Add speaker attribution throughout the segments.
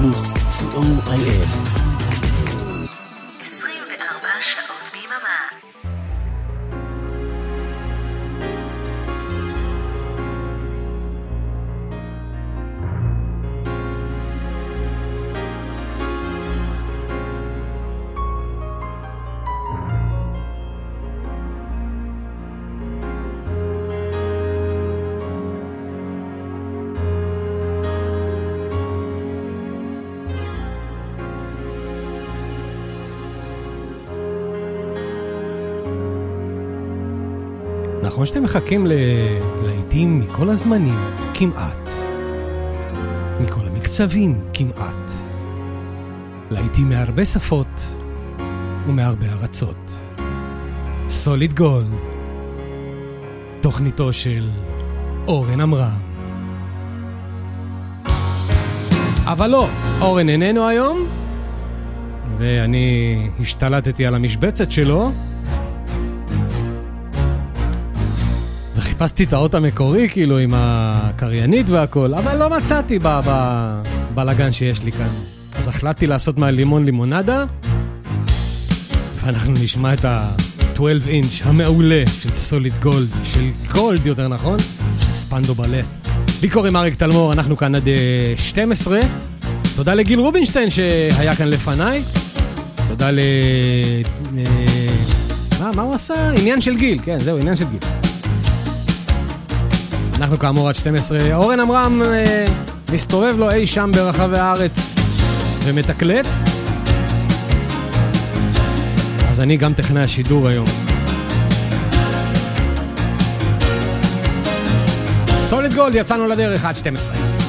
Speaker 1: פלוס, co.il
Speaker 2: שאתם מחכים ללהיטים מכל הזמנים, כמעט. מכל המקצבים, כמעט. להיטים מהרבה שפות ומהרבה ארצות. סוליד גולד, תוכניתו של אורן עמרם. אבל לא, אורן איננו היום, ואני השתלטתי על המשבצת שלו. חיפשתי את האות המקורי, כאילו, עם הקריינית והכל, אבל לא מצאתי בבלאגן שיש לי כאן. אז החלטתי לעשות מהלימון לימונדה, ואנחנו נשמע את ה-12 אינץ' המעולה של סוליד גולד, של גולד יותר נכון, של ספנדו בלט. לי קוראים אריק תלמור, אנחנו כאן עד 12. אה, תודה לגיל רובינשטיין שהיה כאן לפניי. תודה ל... אה, מה, מה הוא עשה? עניין של גיל, כן, זהו, עניין של גיל. אנחנו כאמור עד 12. אורן עמרם אה, מסתובב לו אי שם ברחבי הארץ ומתקלט. אז אני גם טכנאי השידור היום. סוליד גולד, יצאנו לדרך עד 12.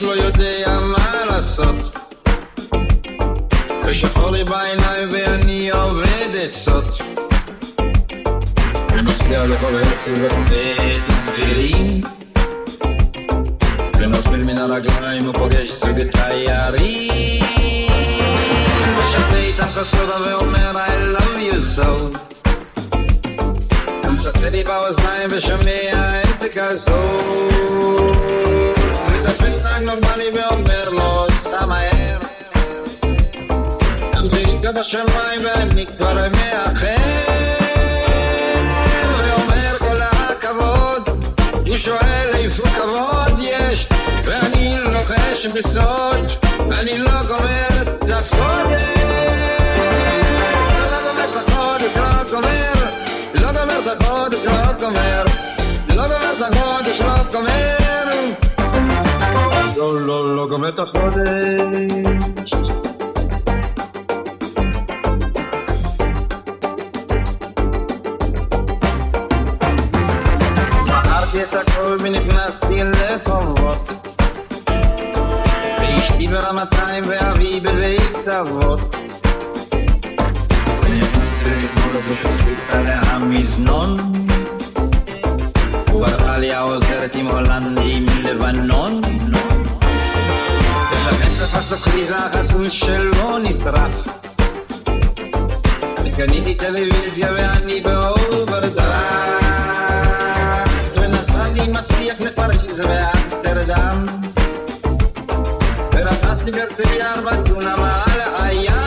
Speaker 3: לא יודע מה לעשות ואשתי ברמתיים ואבי בבית אבות ונכנסתי לאכול בשופט על המזנון וברכה לי העוזרת עם הולנדי מלבנון ולכן תפס לו כריזה החתול שלו נשרף וקניתי טלוויזיה ואני באוברדרפט ונסעתי מצליח לפריז ואמסטרדם diversi yarba tuna mahala
Speaker 4: ayah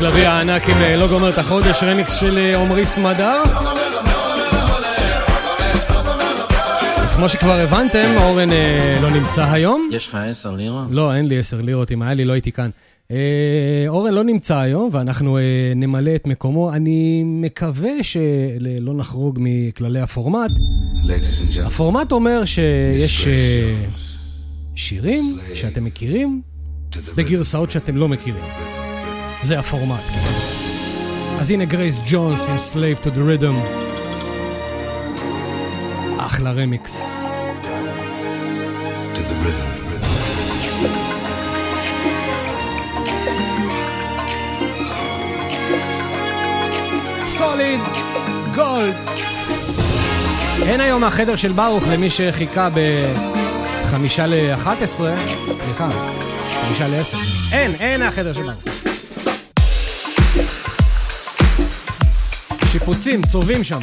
Speaker 4: לביא הענק עם אה, לא גומר את החודש, רמיקס של אה, עמרי סמדר. אז כמו שכבר הבנתם, אורן אה, לא נמצא היום.
Speaker 3: יש לך עשר לירה?
Speaker 4: לא, אין לי עשר לירות, אם היה לי לא הייתי כאן. אורן לא נמצא היום, ואנחנו נמלא את מקומו. אני מקווה שלא נחרוג מכללי הפורמט. הפורמט אומר שיש שירים שאתם מכירים בגרסאות שאתם לא מכירים. זה הפורמט. אז הנה גרייס ג'ונס עם Slave to the Rhythm. אחלה רמיקס.
Speaker 5: To the rhythm.
Speaker 4: סוליד גולד. אין היום החדר של ברוך למי שחיכה בחמישה לאחת עשרה, סליחה, חמישה לעשר. אין, אין החדר של ברוך. שיפוצים, צובעים שם.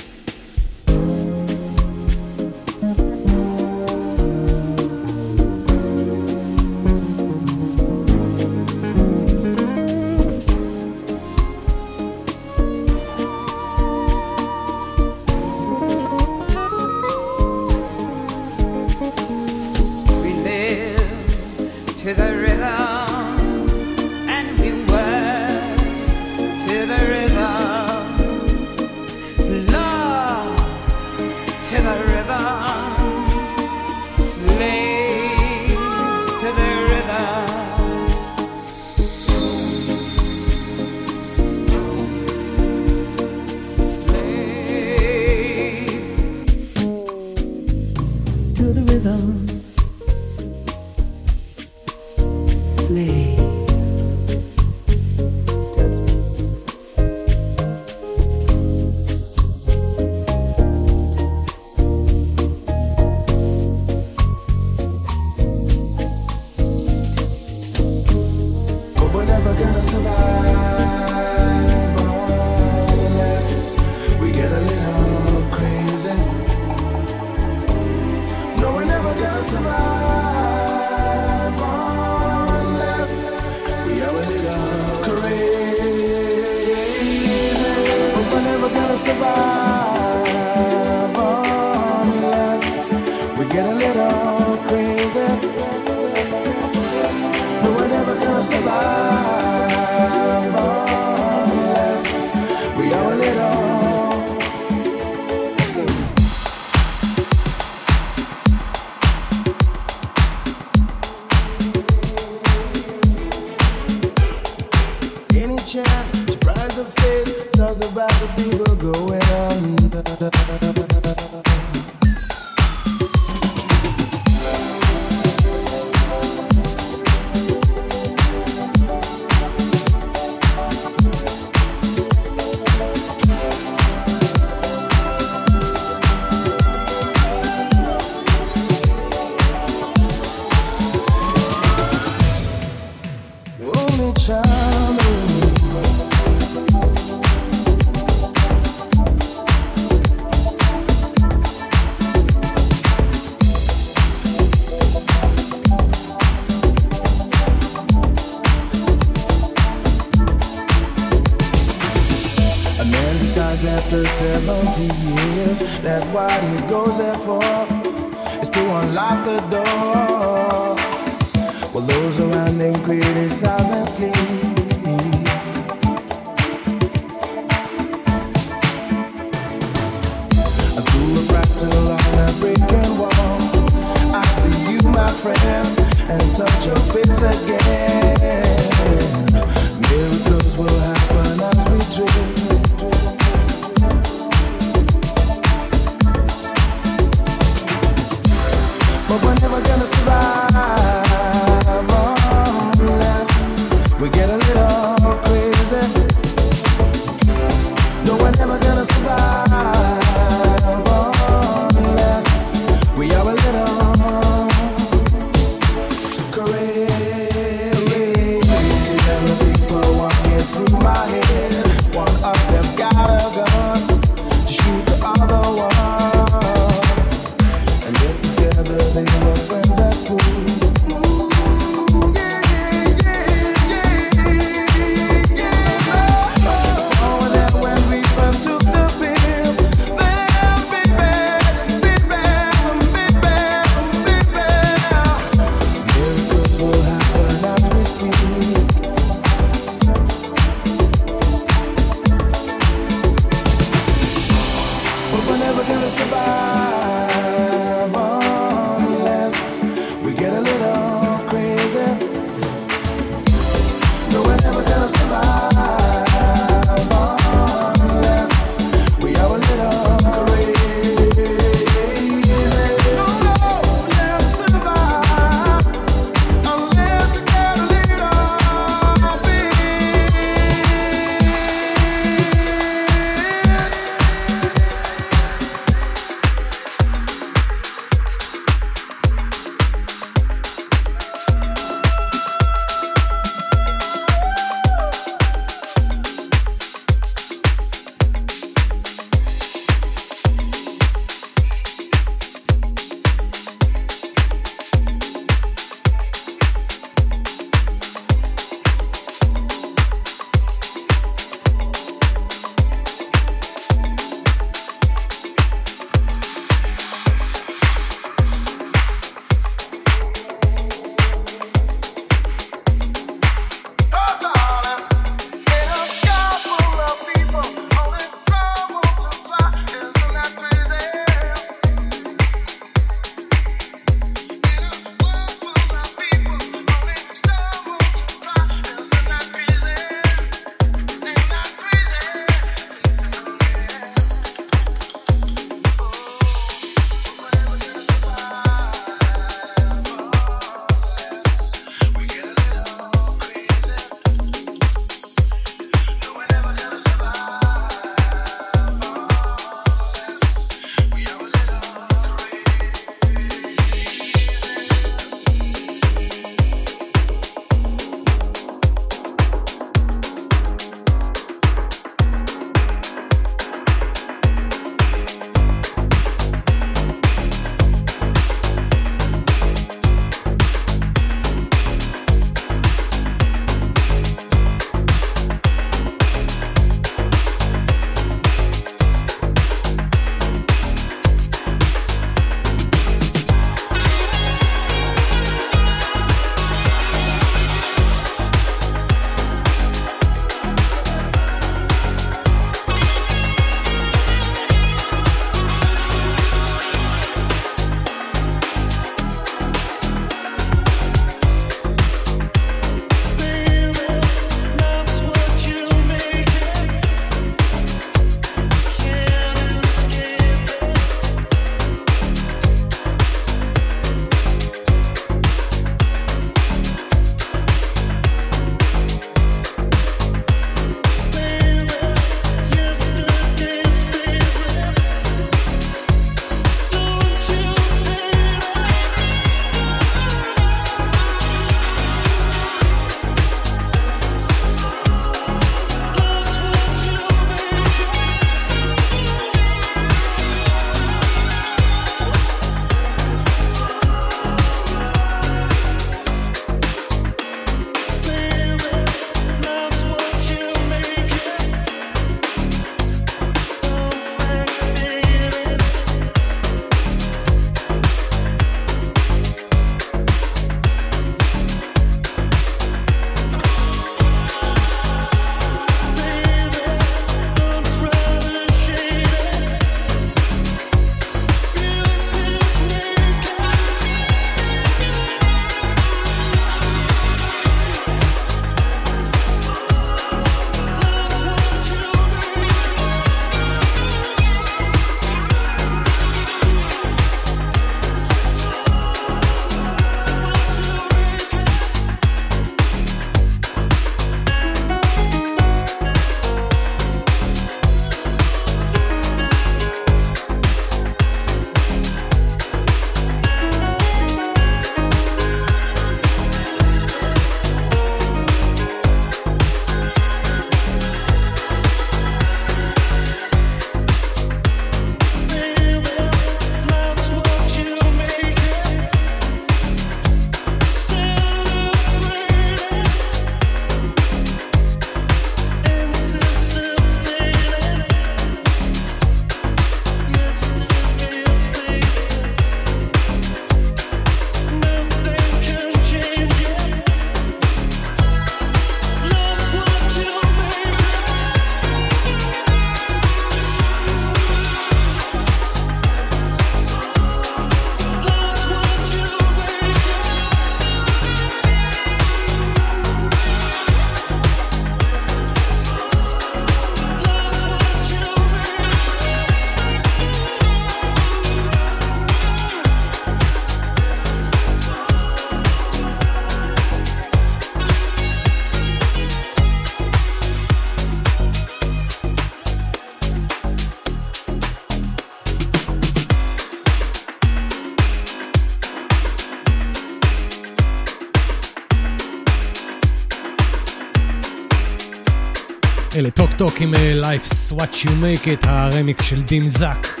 Speaker 4: Talk Talk עם אה, Life's What You Make It, הרמיקס של דים זאק.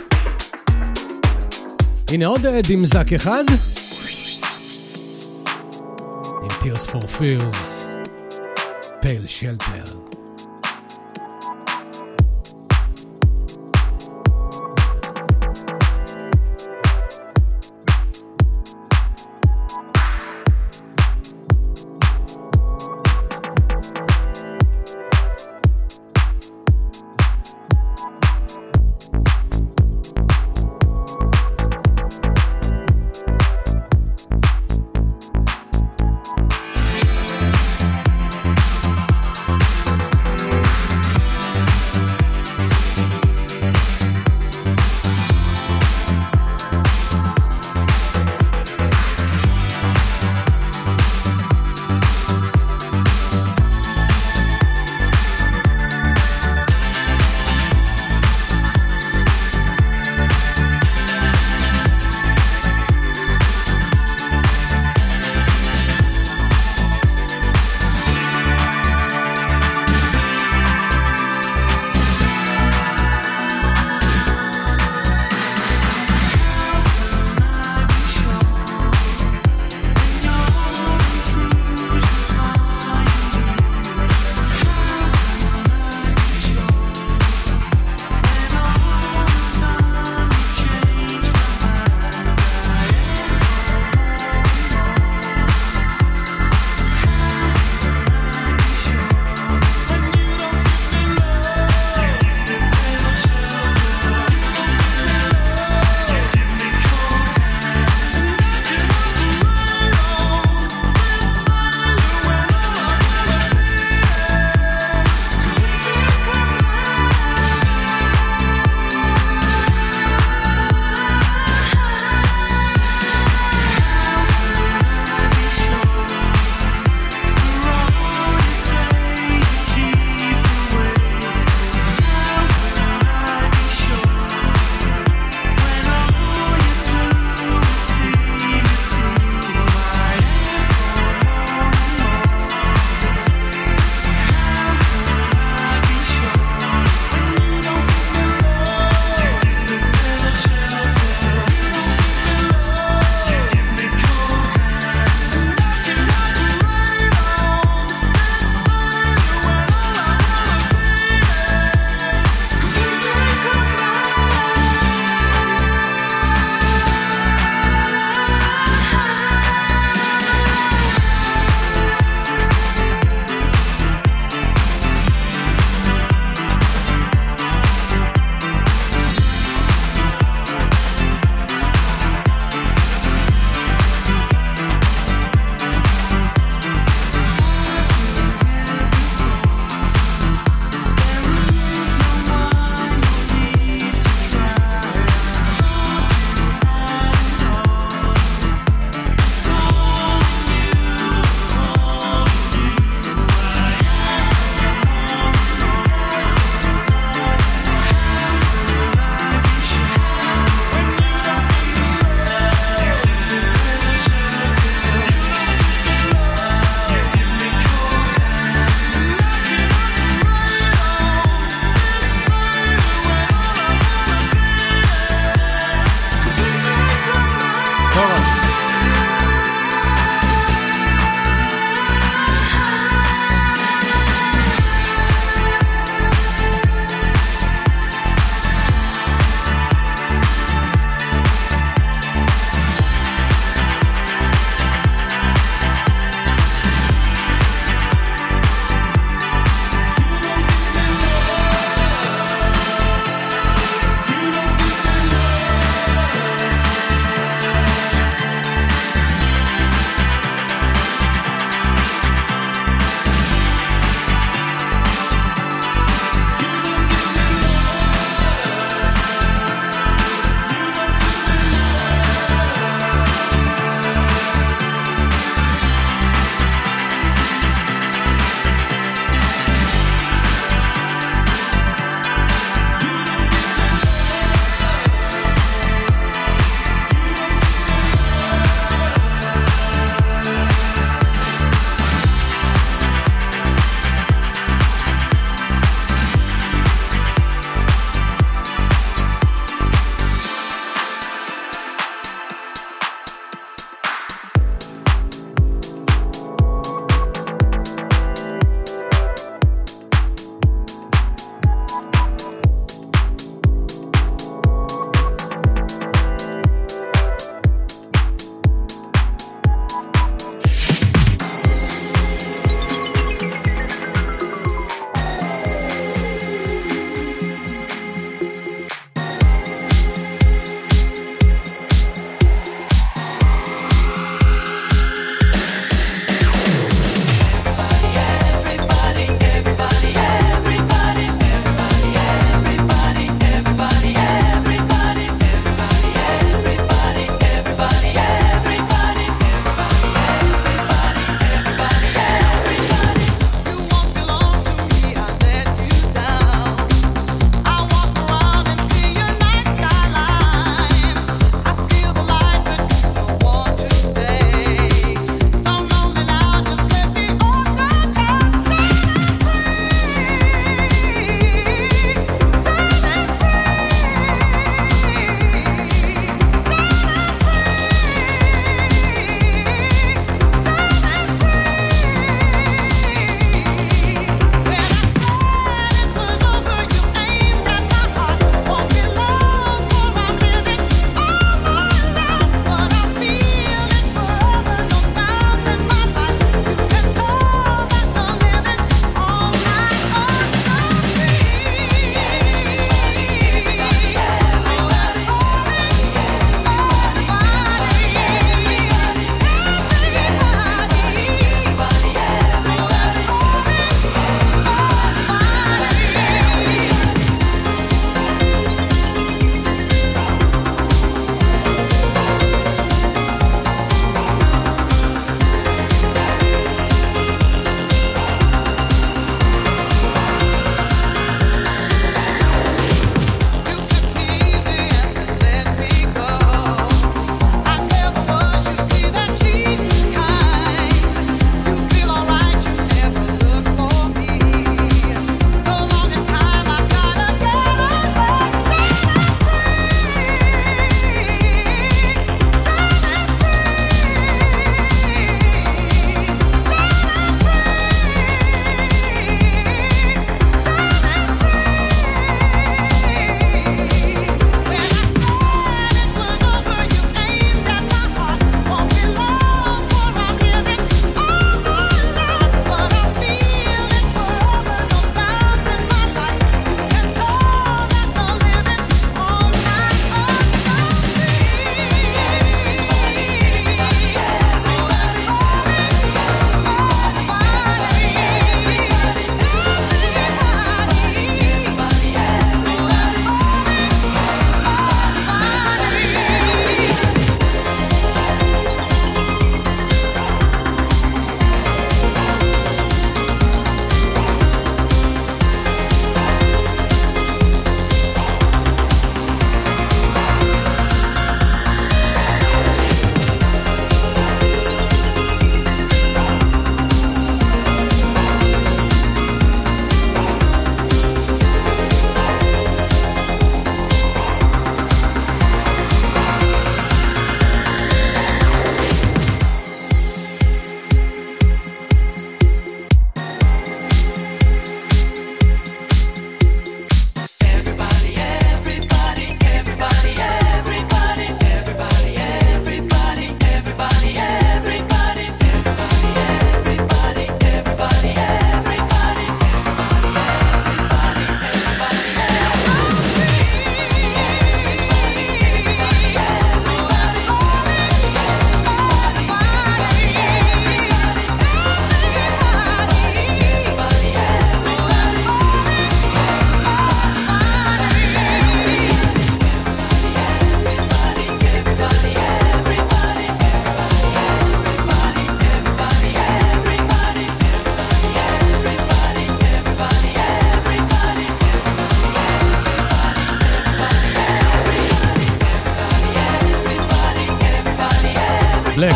Speaker 4: הנה עוד אה, דים זאק אחד. עם Tears for Fears, Pale Shelter.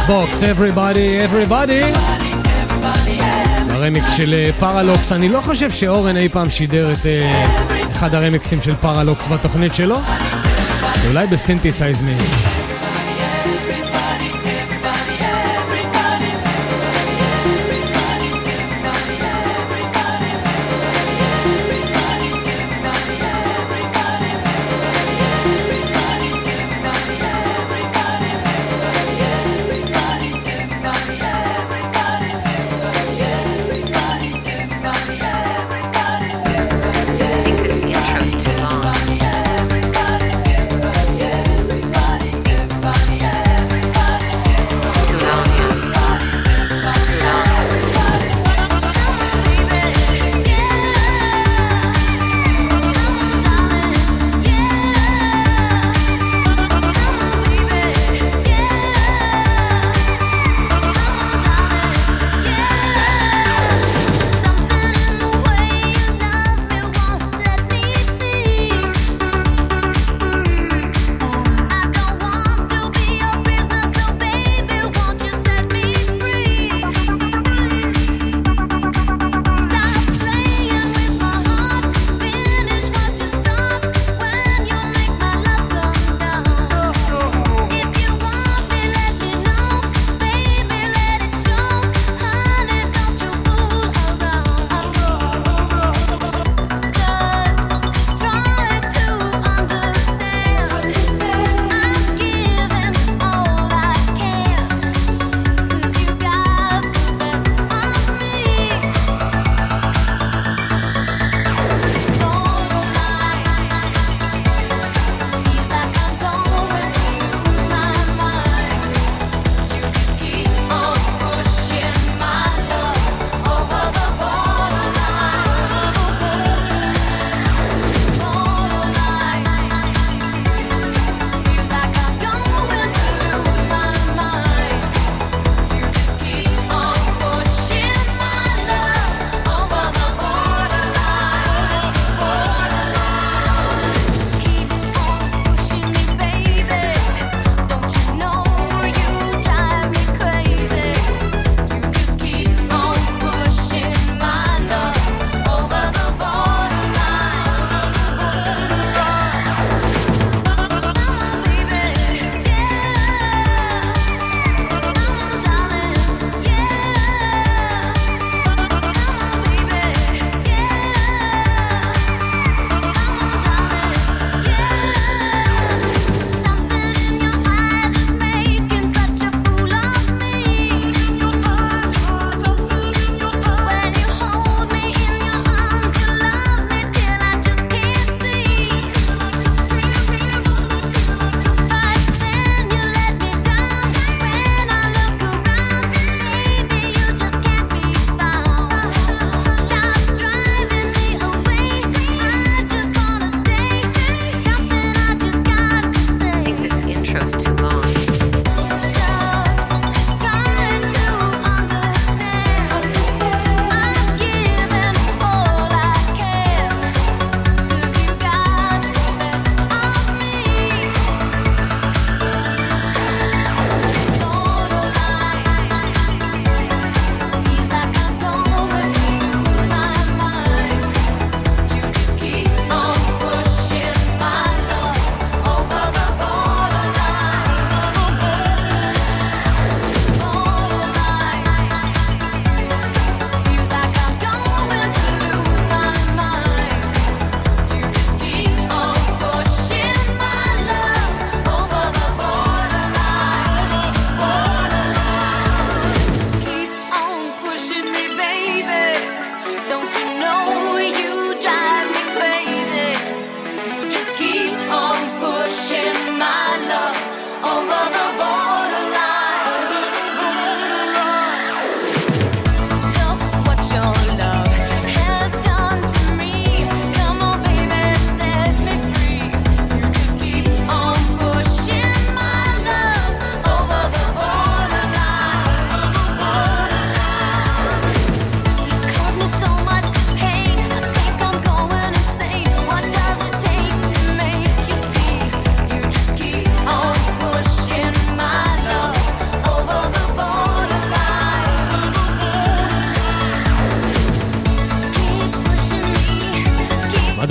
Speaker 4: Box, Everybody, Everybody. הרמיקס של אה, פרלוקס, אני לא חושב שאורן אי פעם שידר את אה, אחד הרמיקסים של פרלוקס בתוכנית שלו. אולי
Speaker 6: ב Synthesize Me.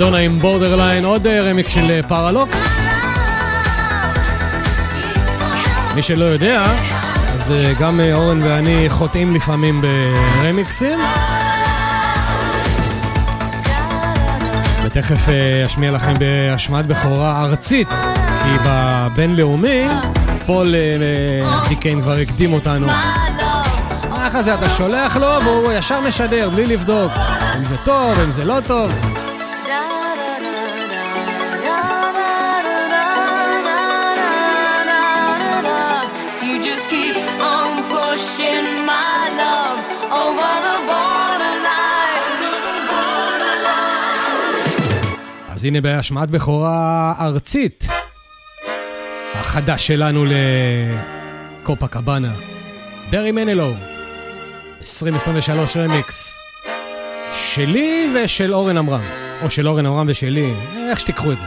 Speaker 7: מדונה עם Borderline, עוד אה, רמיקס של אה, פרלוקס. מי שלא יודע, אז אה, גם אורן ואני חוטאים לפעמים ברמיקסים. ותכף אשמיע לכם בהשמעת בכורה ארצית, כי בבינלאומי פול דיקיין כבר הקדים אותנו. ככה זה, אתה שולח לו והוא ישר משדר בלי לבדוק אם זה טוב, אם זה לא טוב. הנה בהשמעת בכורה ארצית, החדש שלנו לקופה קבאנה, ברי מנלו, 2023 רמיקס, שלי ושל אורן עמרם, או של אורן עמרם ושלי, איך שתיקחו את זה.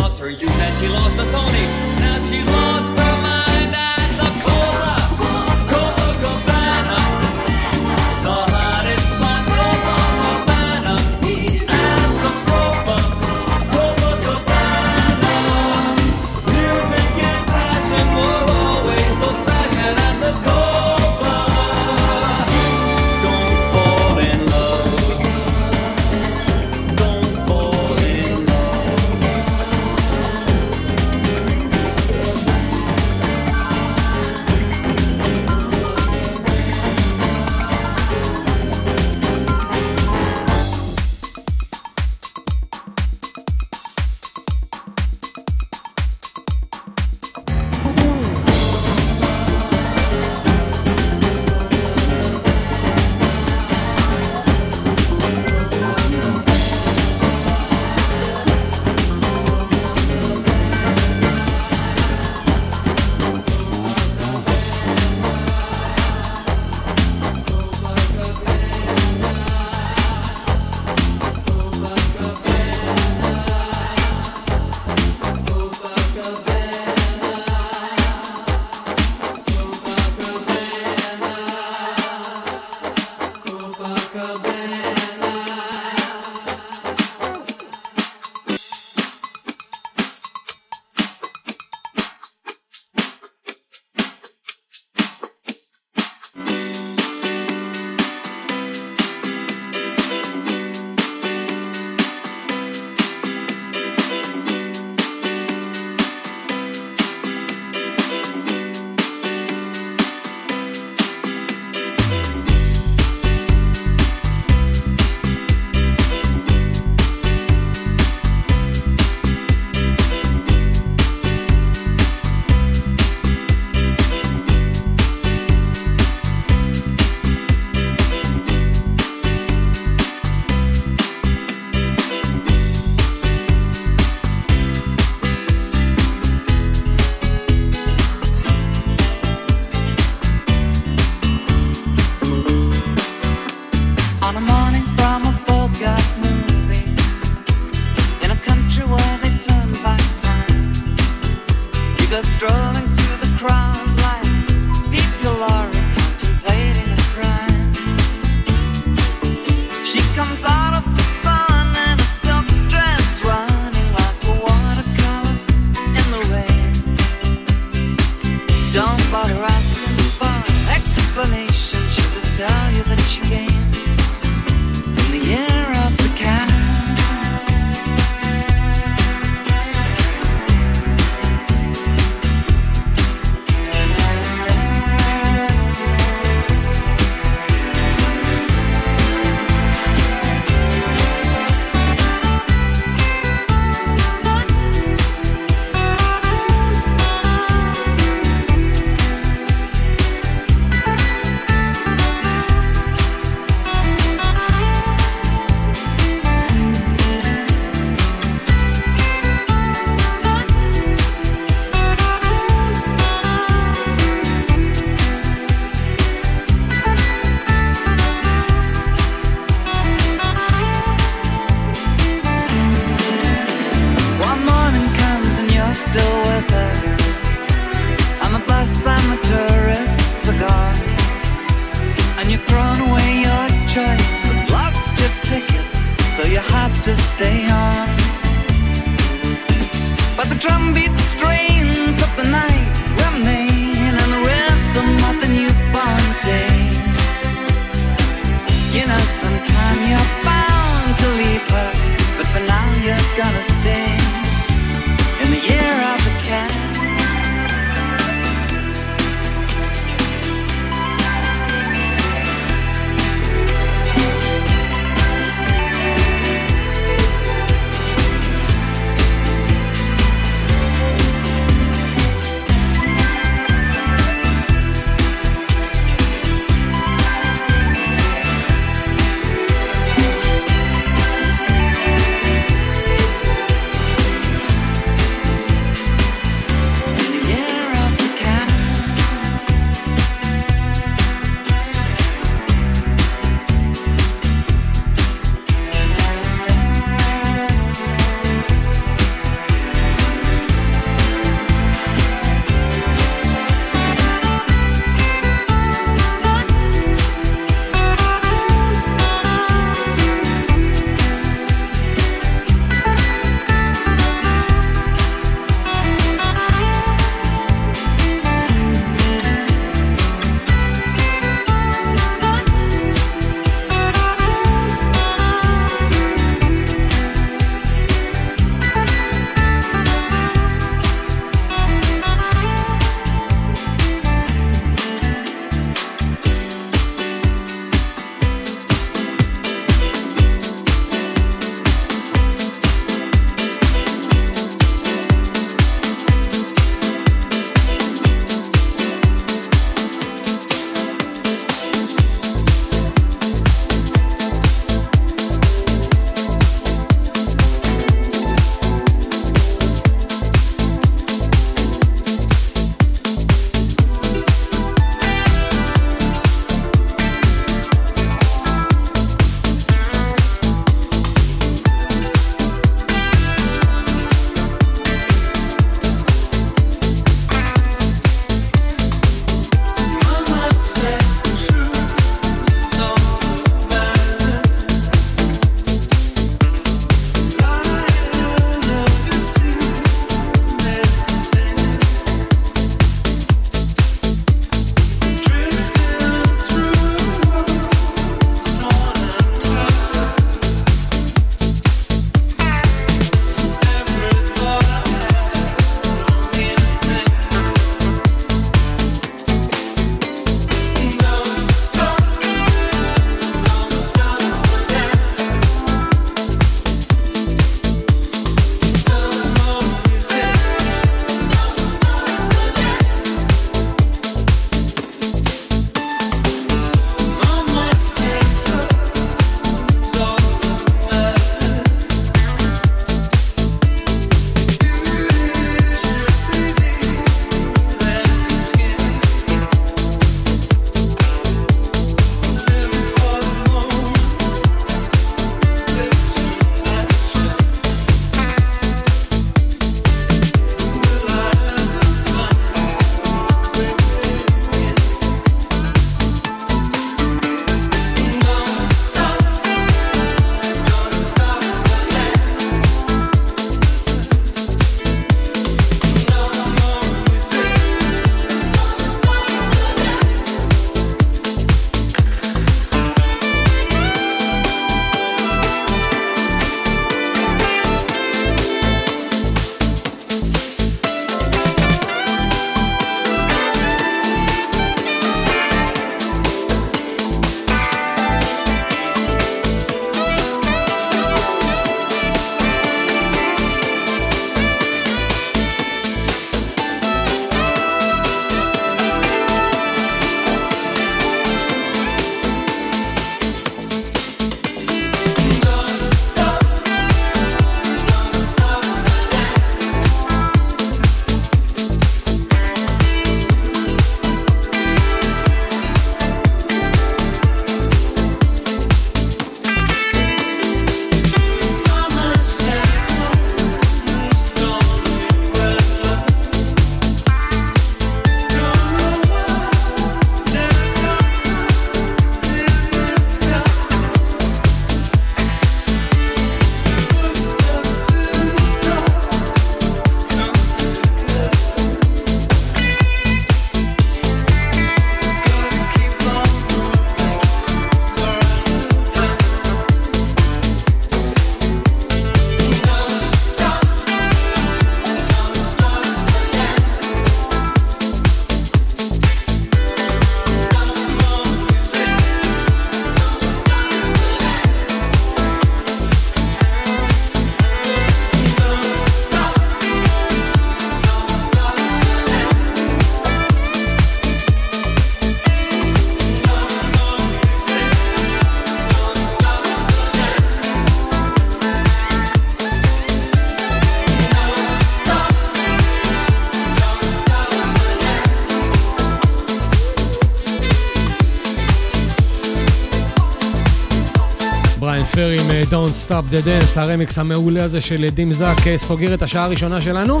Speaker 4: Stop the Dance, הרמיקס המעולה הזה של דים זאק אה, סוגר את השעה הראשונה שלנו.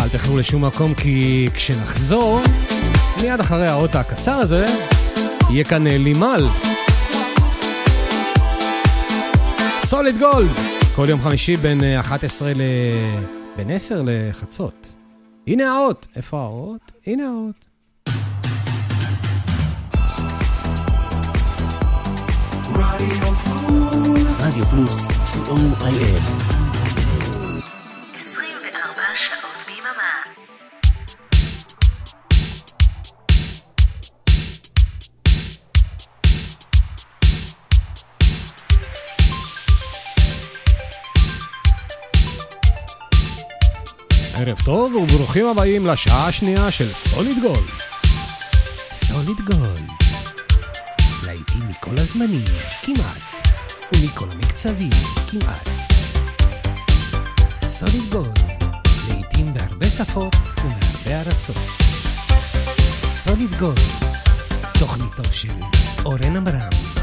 Speaker 4: אל תלכו לשום מקום כי כשנחזור, מיד אחרי האות הקצר הזה, יהיה כאן אה, לימל. סוליד גולד, כל יום חמישי בין 11 ל... בין 10 לחצות. הנה האות, איפה האות? הנה האות.
Speaker 1: רדיו פלוס, co.il
Speaker 8: 24 שעות ביממה.
Speaker 4: ערב טוב וברוכים הבאים לשעה השנייה של סוליד גולד. סוליד גולד. מכל הזמנים, כמעט, ומכל המקצבים, כמעט. סוליד גולד. להיטים בהרבה שפות ומהרבה ארצות. סוליד גולד. תוכניתו של אורן עמרם.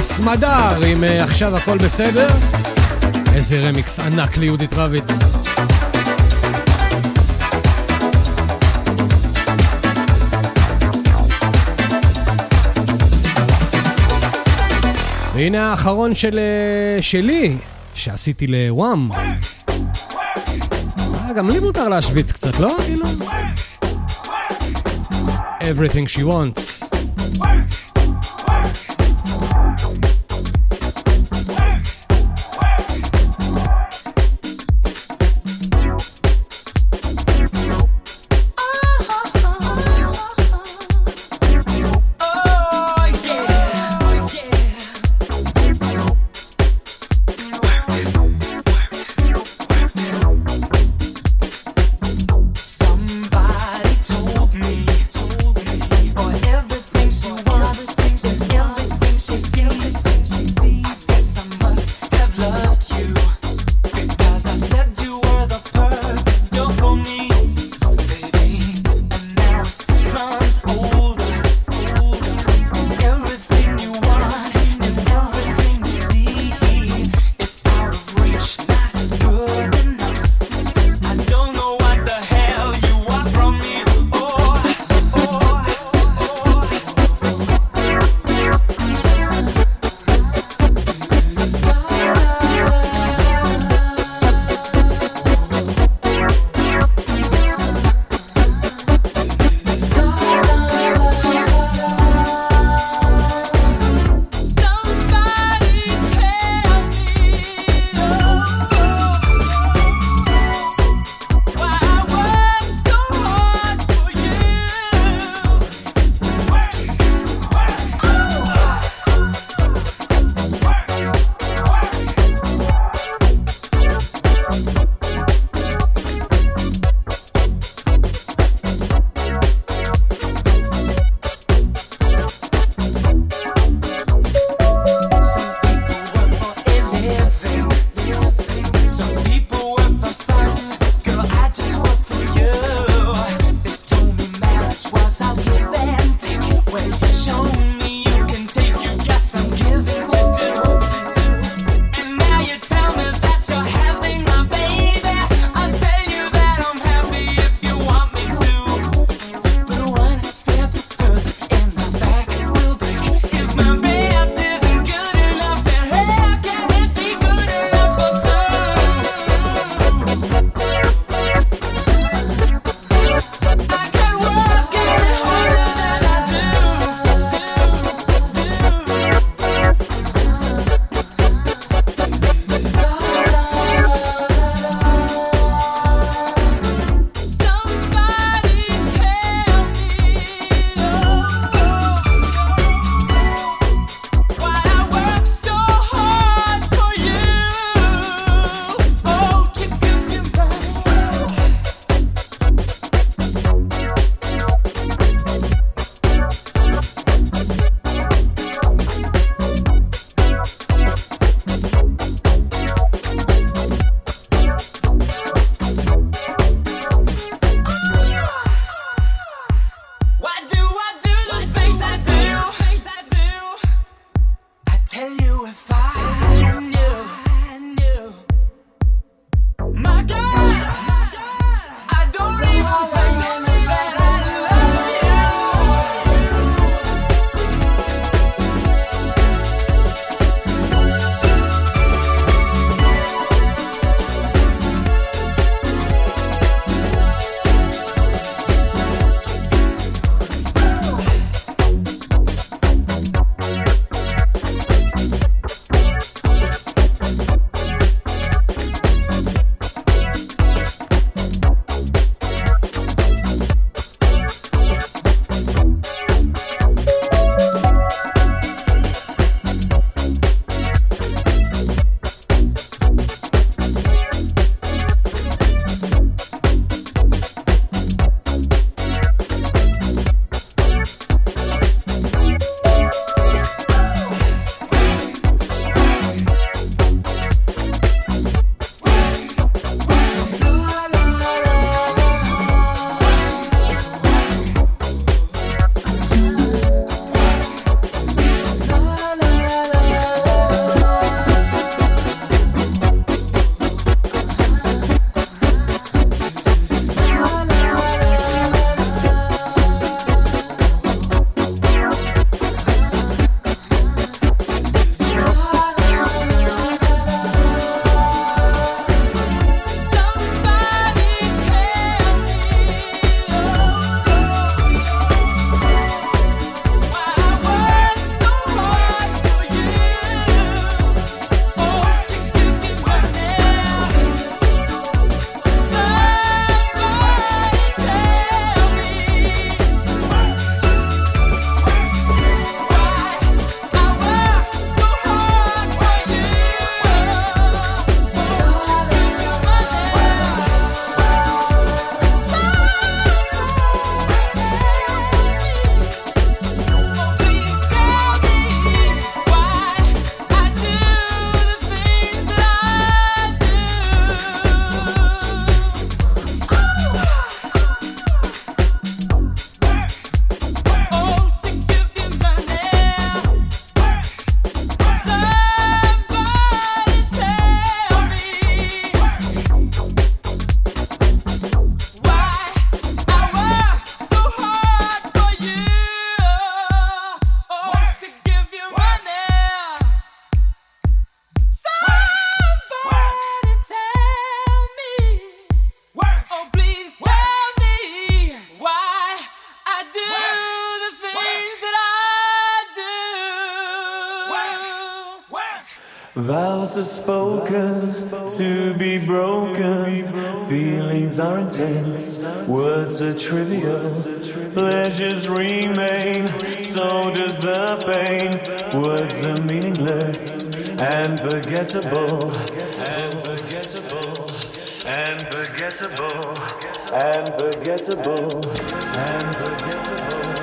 Speaker 6: אדיס,
Speaker 9: מדר, אם אה, עכשיו הכל בסדר. איזה רמיקס ענק ליהודית רביץ. והנה האחרון של, אה, שלי, שעשיתי לוואם. אה, גם לי מותר להשוויץ קצת, לא? כאילו? Everything she wants.
Speaker 2: Vows are spoken to be broken. Feelings are intense, words are trivial. Pleasures remain, so does the pain. Words are meaningless and forgettable. And forgettable. And forgettable. And forgettable. And forgettable.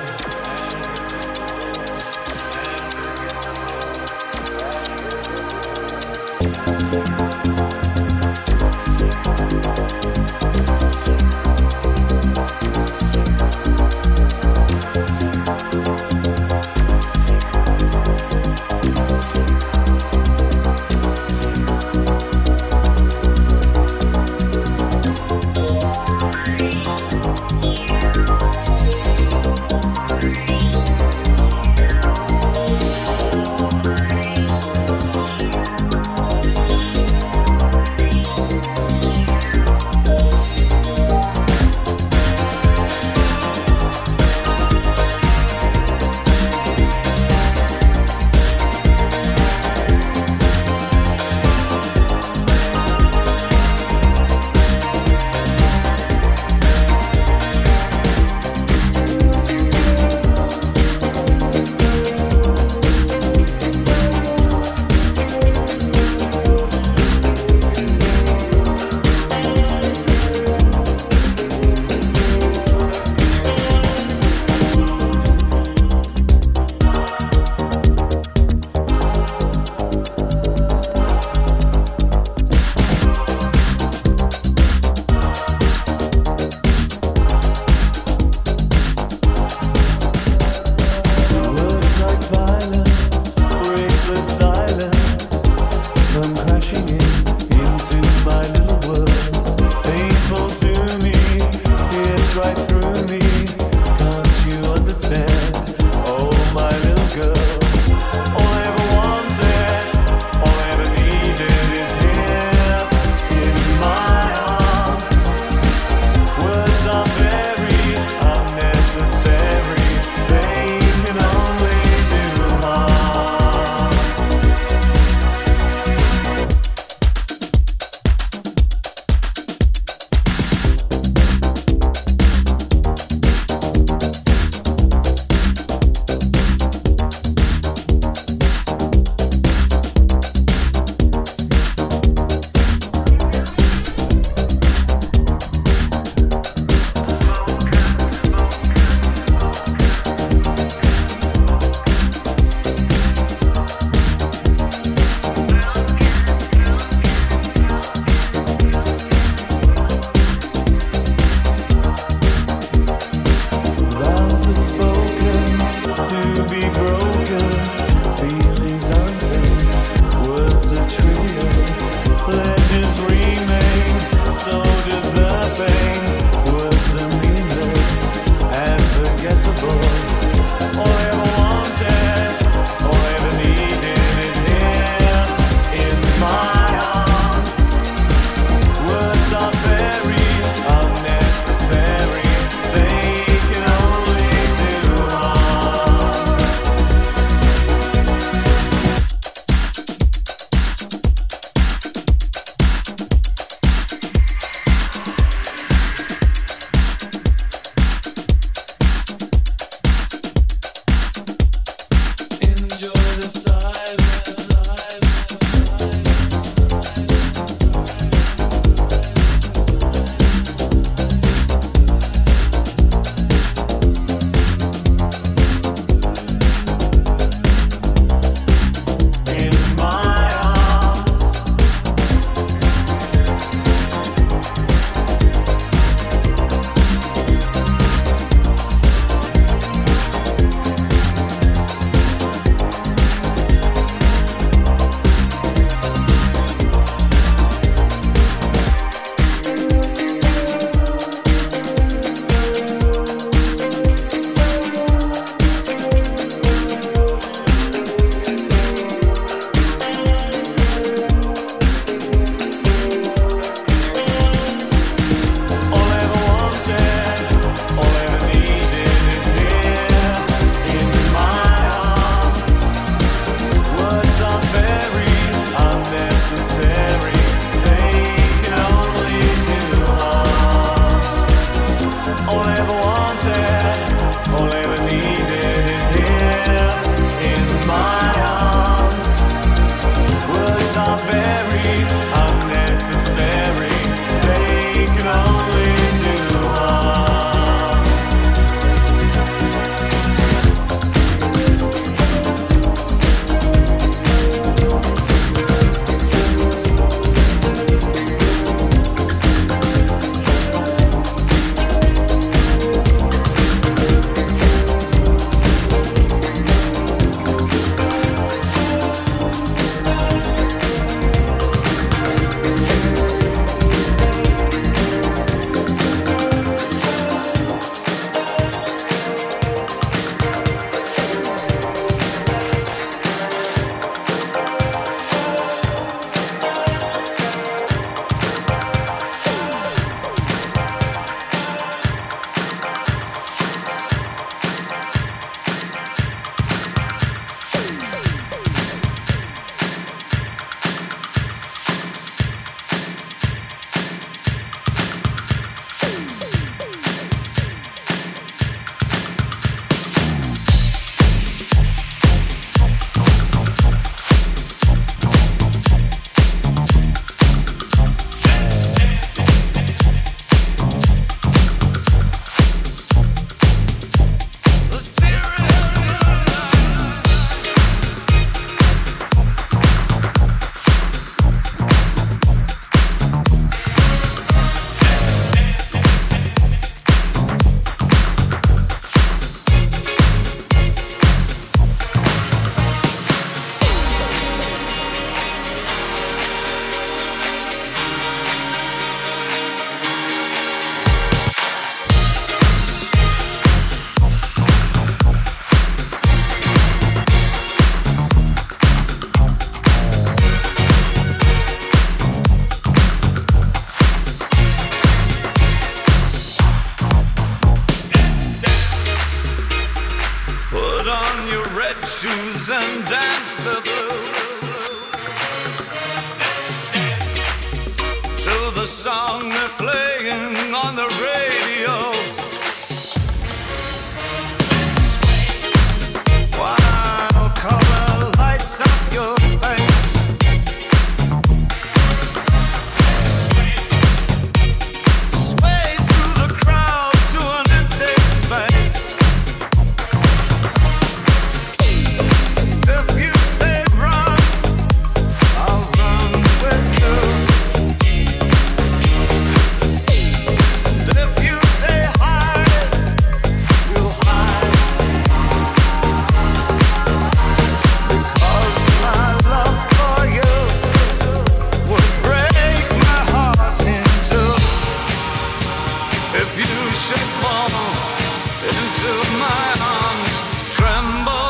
Speaker 10: my arms tremble.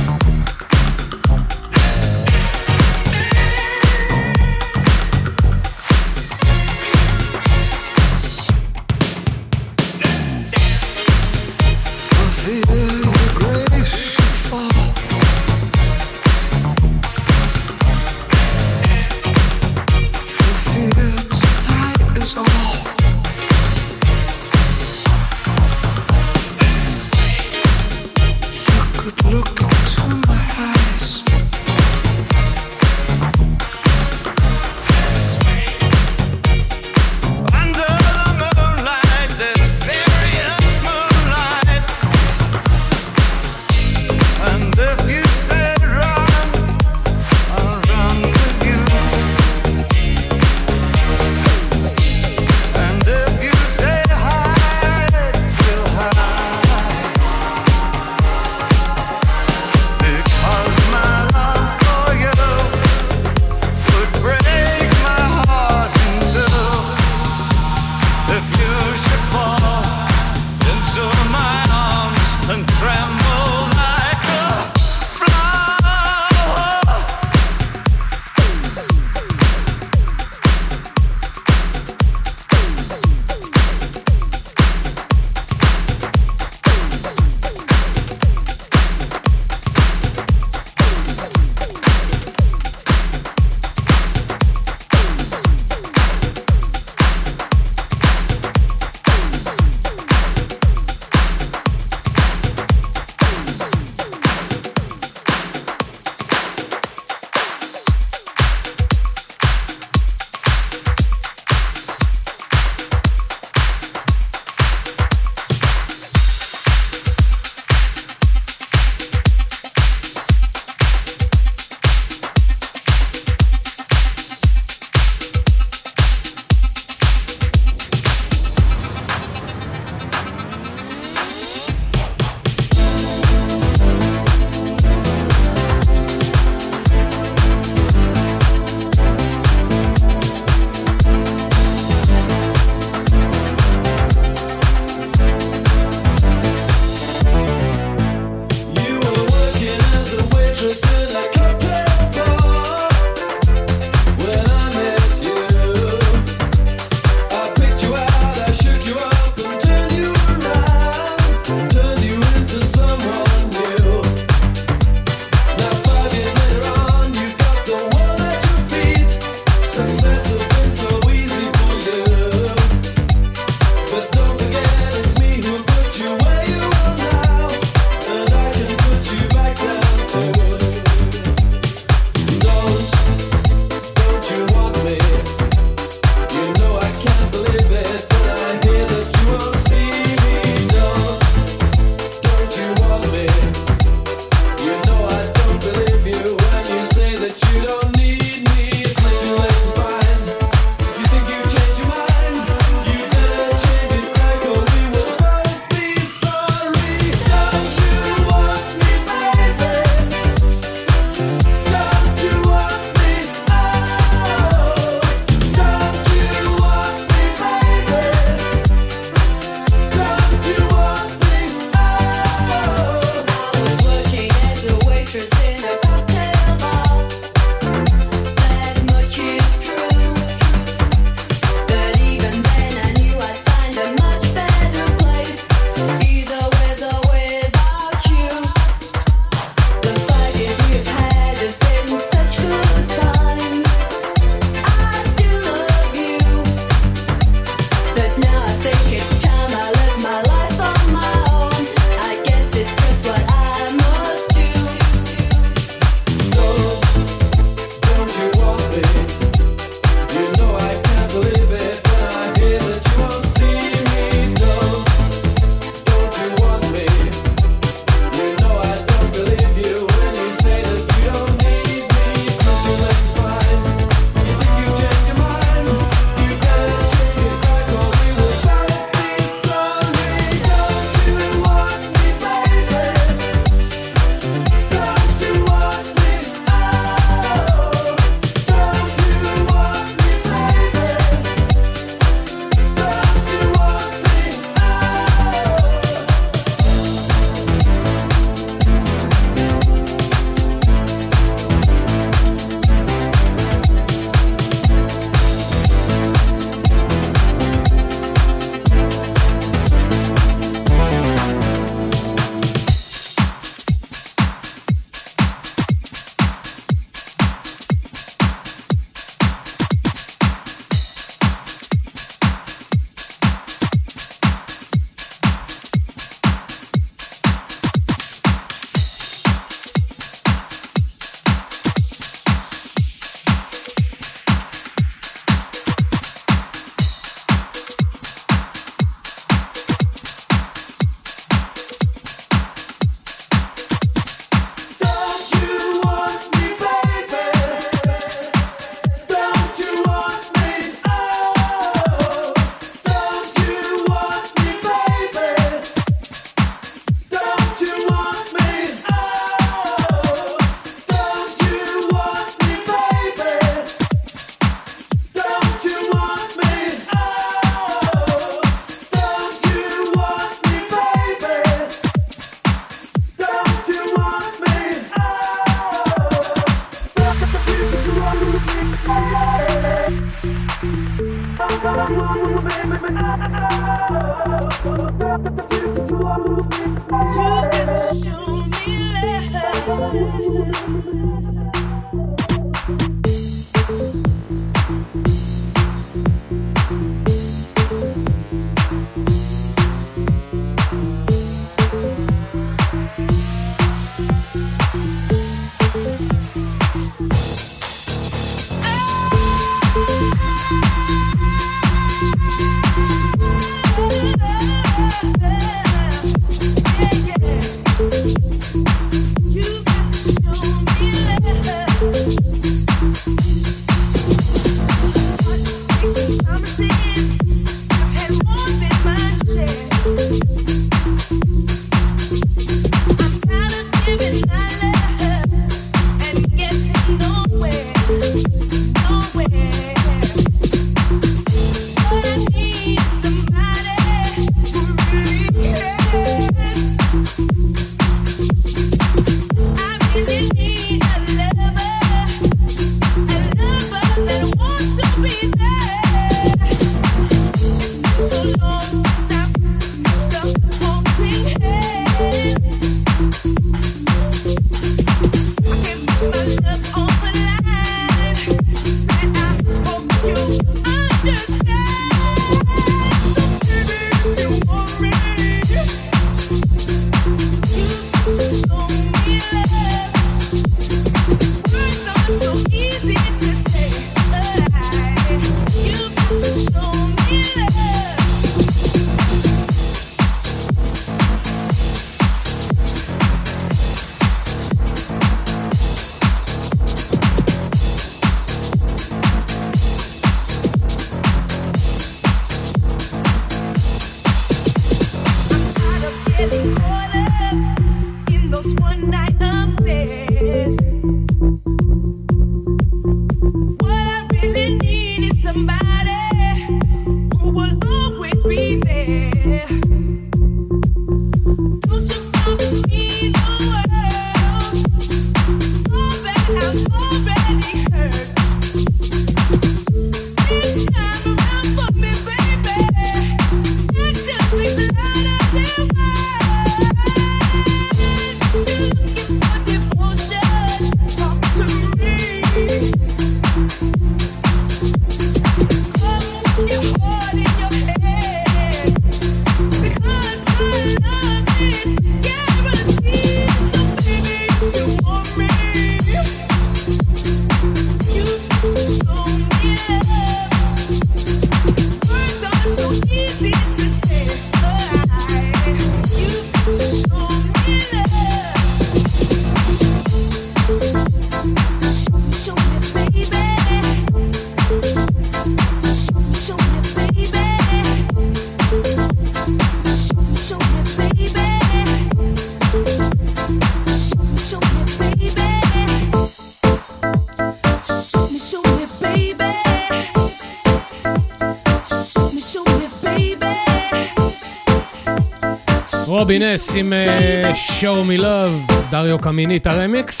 Speaker 4: רובי נס עם אה, show me love, דריו קמינית הרמיקס.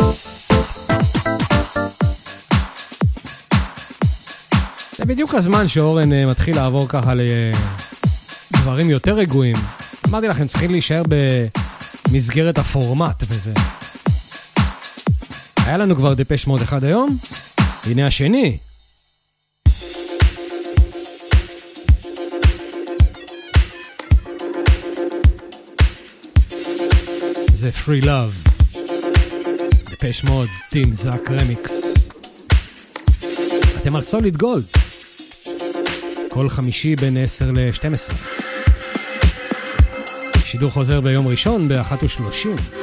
Speaker 4: זה בדיוק הזמן שאורן אה, מתחיל לעבור ככה לדברים יותר רגועים. אמרתי לכם, צריכים להישאר במסגרת הפורמט וזה. היה לנו כבר דפש מוד אחד היום, הנה השני. Free Love. דפש מוד, טים זאק רמיקס. אתם על סוליד גולד. כל חמישי בין 10 ל-12. שידור חוזר ביום ראשון ב-13:30.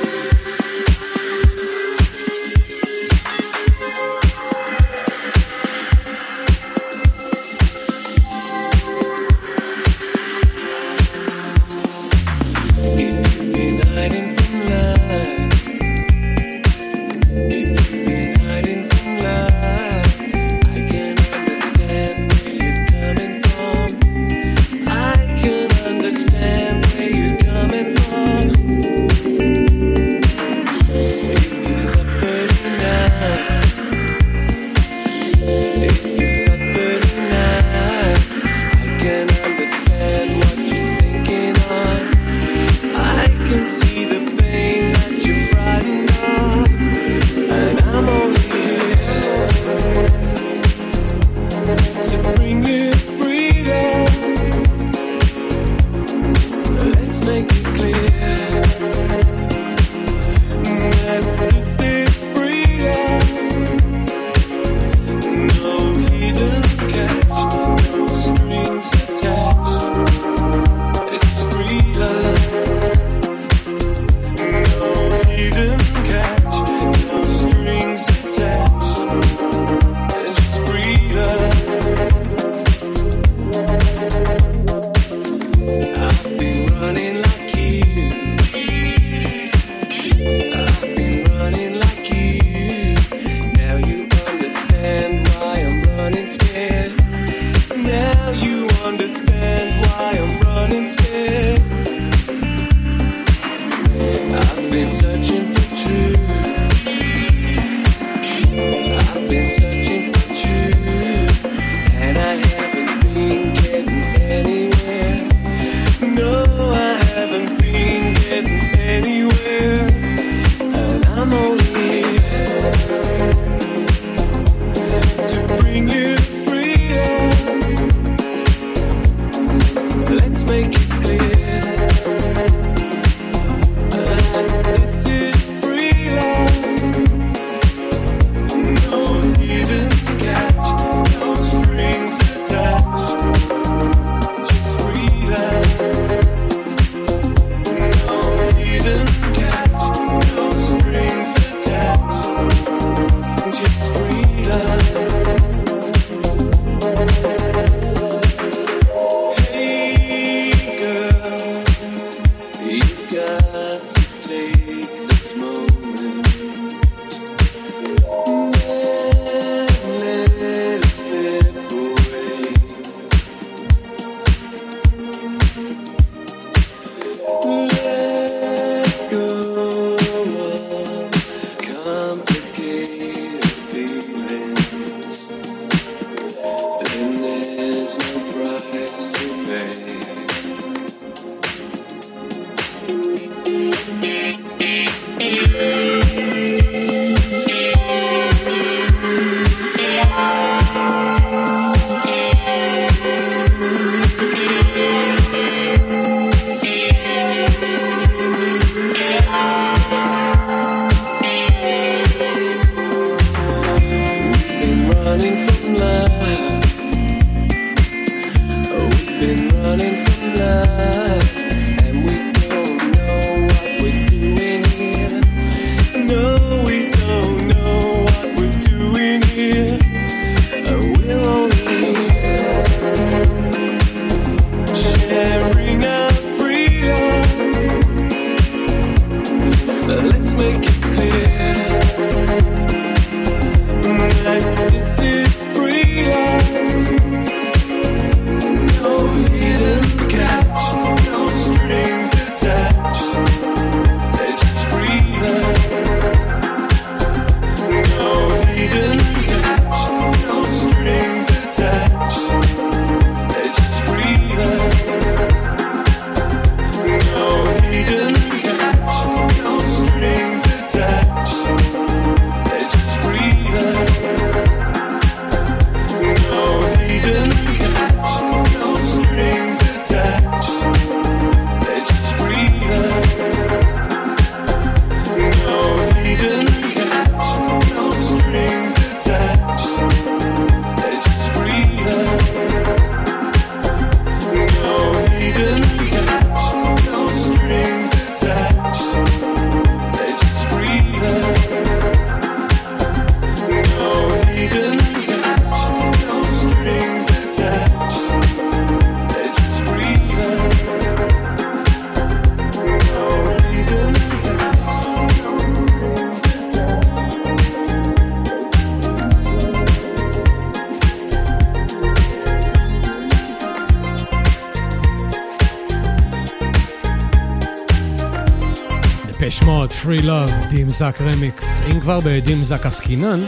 Speaker 4: זק רמיקס. אם כבר בדים זאק עסקינן,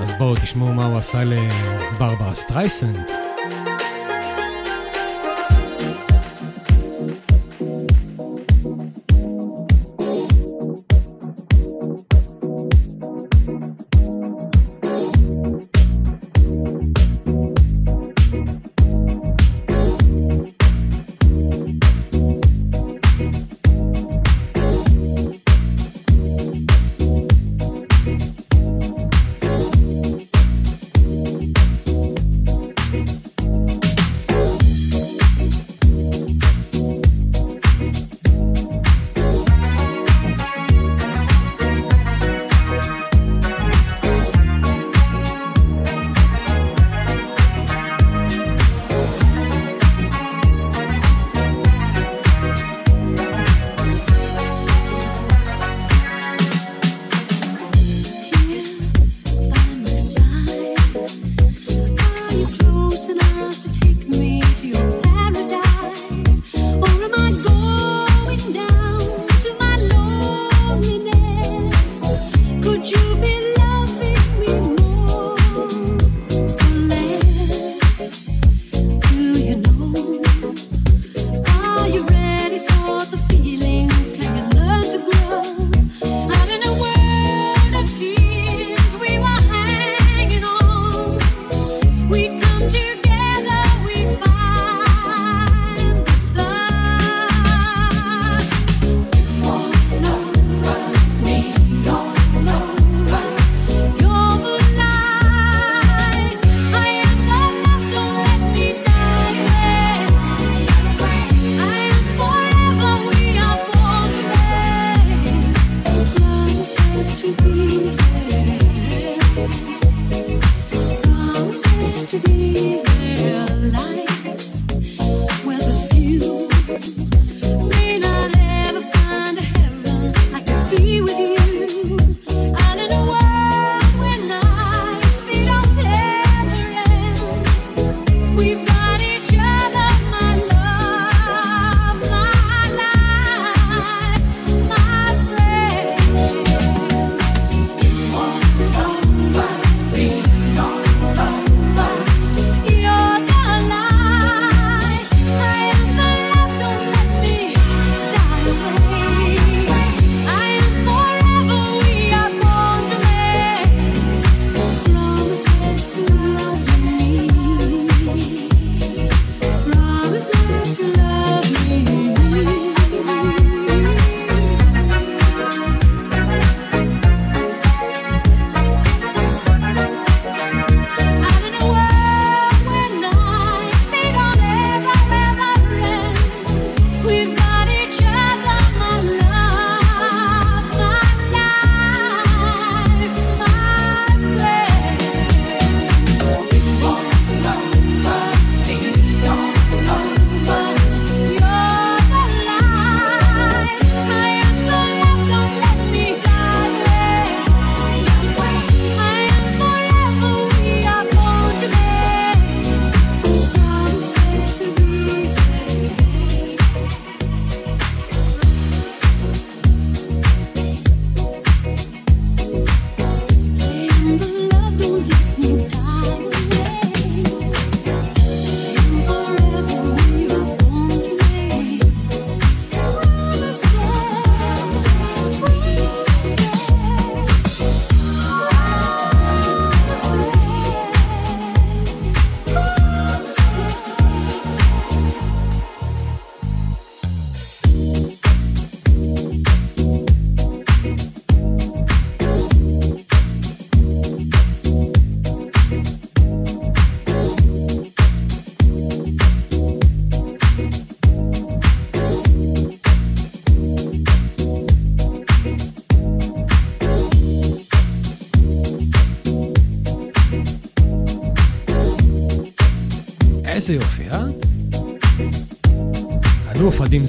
Speaker 4: אז בואו תשמעו מה הוא עשה לברברה סטרייסנד.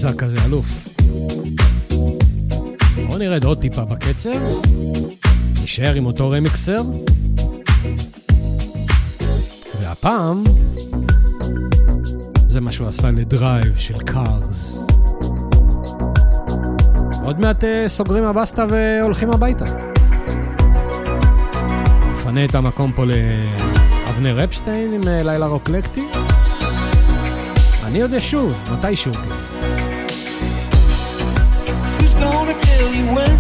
Speaker 4: מוזר כזה, אלוף. בואו נרד עוד טיפה בקצב, נשאר עם אותו רמיקסר, והפעם זה מה שהוא עשה ל Drive של קארס. עוד מעט אה, סוגרים הבסטה והולכים הביתה. נפנה את המקום פה לאבנר אפשטיין עם אה, לילה רוקלקטי. אני עוד אשוב, מתישהו. כן.
Speaker 9: till you
Speaker 4: win.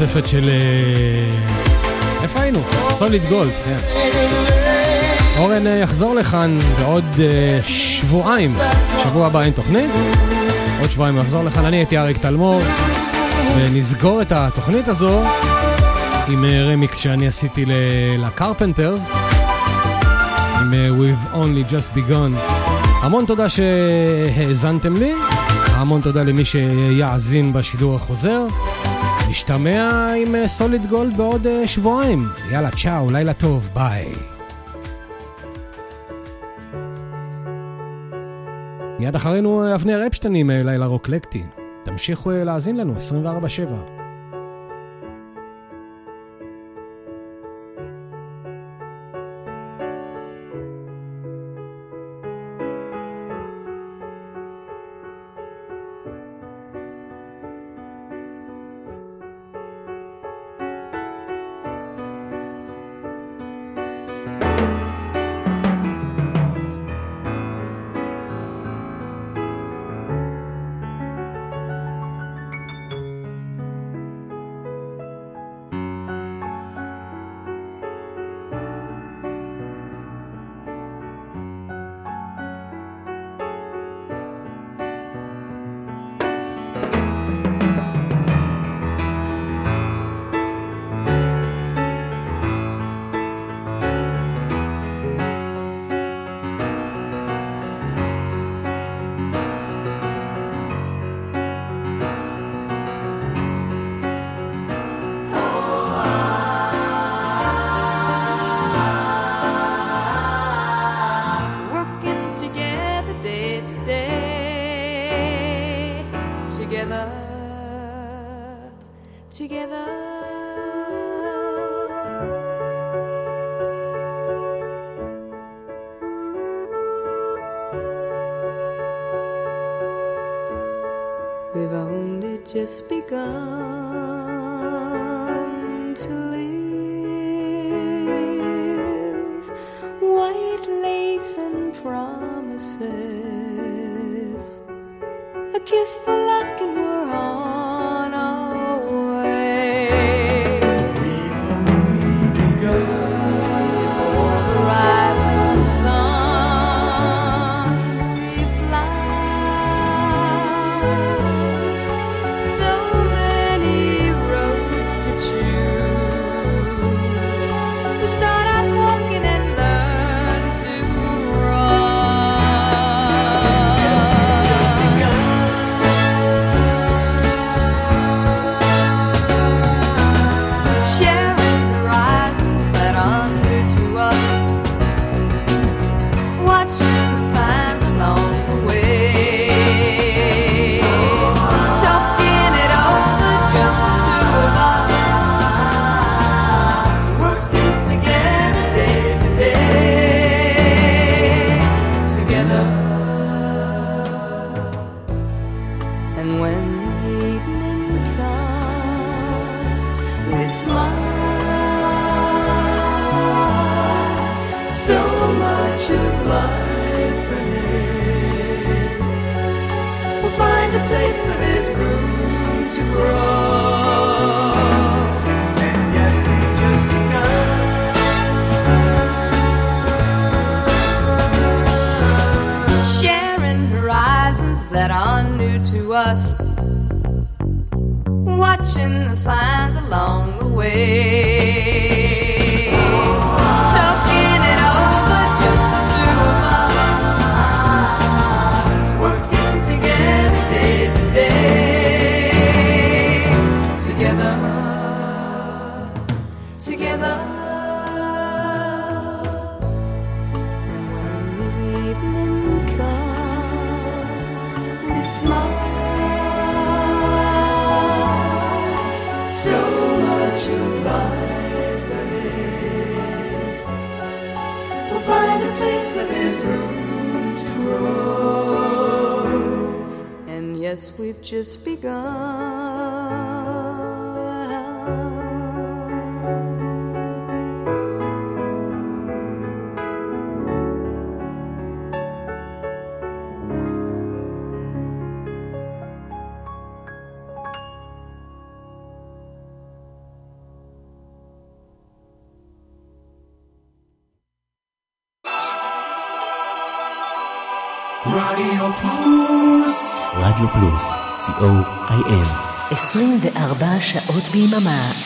Speaker 4: נוספת של... אה, איפה היינו? סוליד גולד, כן. אורן אה, יחזור לכאן בעוד אה, שבועיים. שבוע הבא אין תוכנית, עוד שבועיים יחזור לכאן. אני הייתי אריק תלמור, ונסגור את התוכנית הזו עם רמיקס שאני עשיתי לקרפנטרס, עם We've Only Just Begun. המון תודה שהאזנתם לי, המון תודה למי שיאזין בשידור החוזר. נשתמע עם אה, סוליד גולד בעוד אה, שבועיים. יאללה, צ'או, לילה טוב, ביי. מיד אחרינו אה, אבנר אפשטיין עם לילה רוקלקטי. תמשיכו להאזין לנו 24-7.
Speaker 11: begun.
Speaker 8: רדיו פלוס,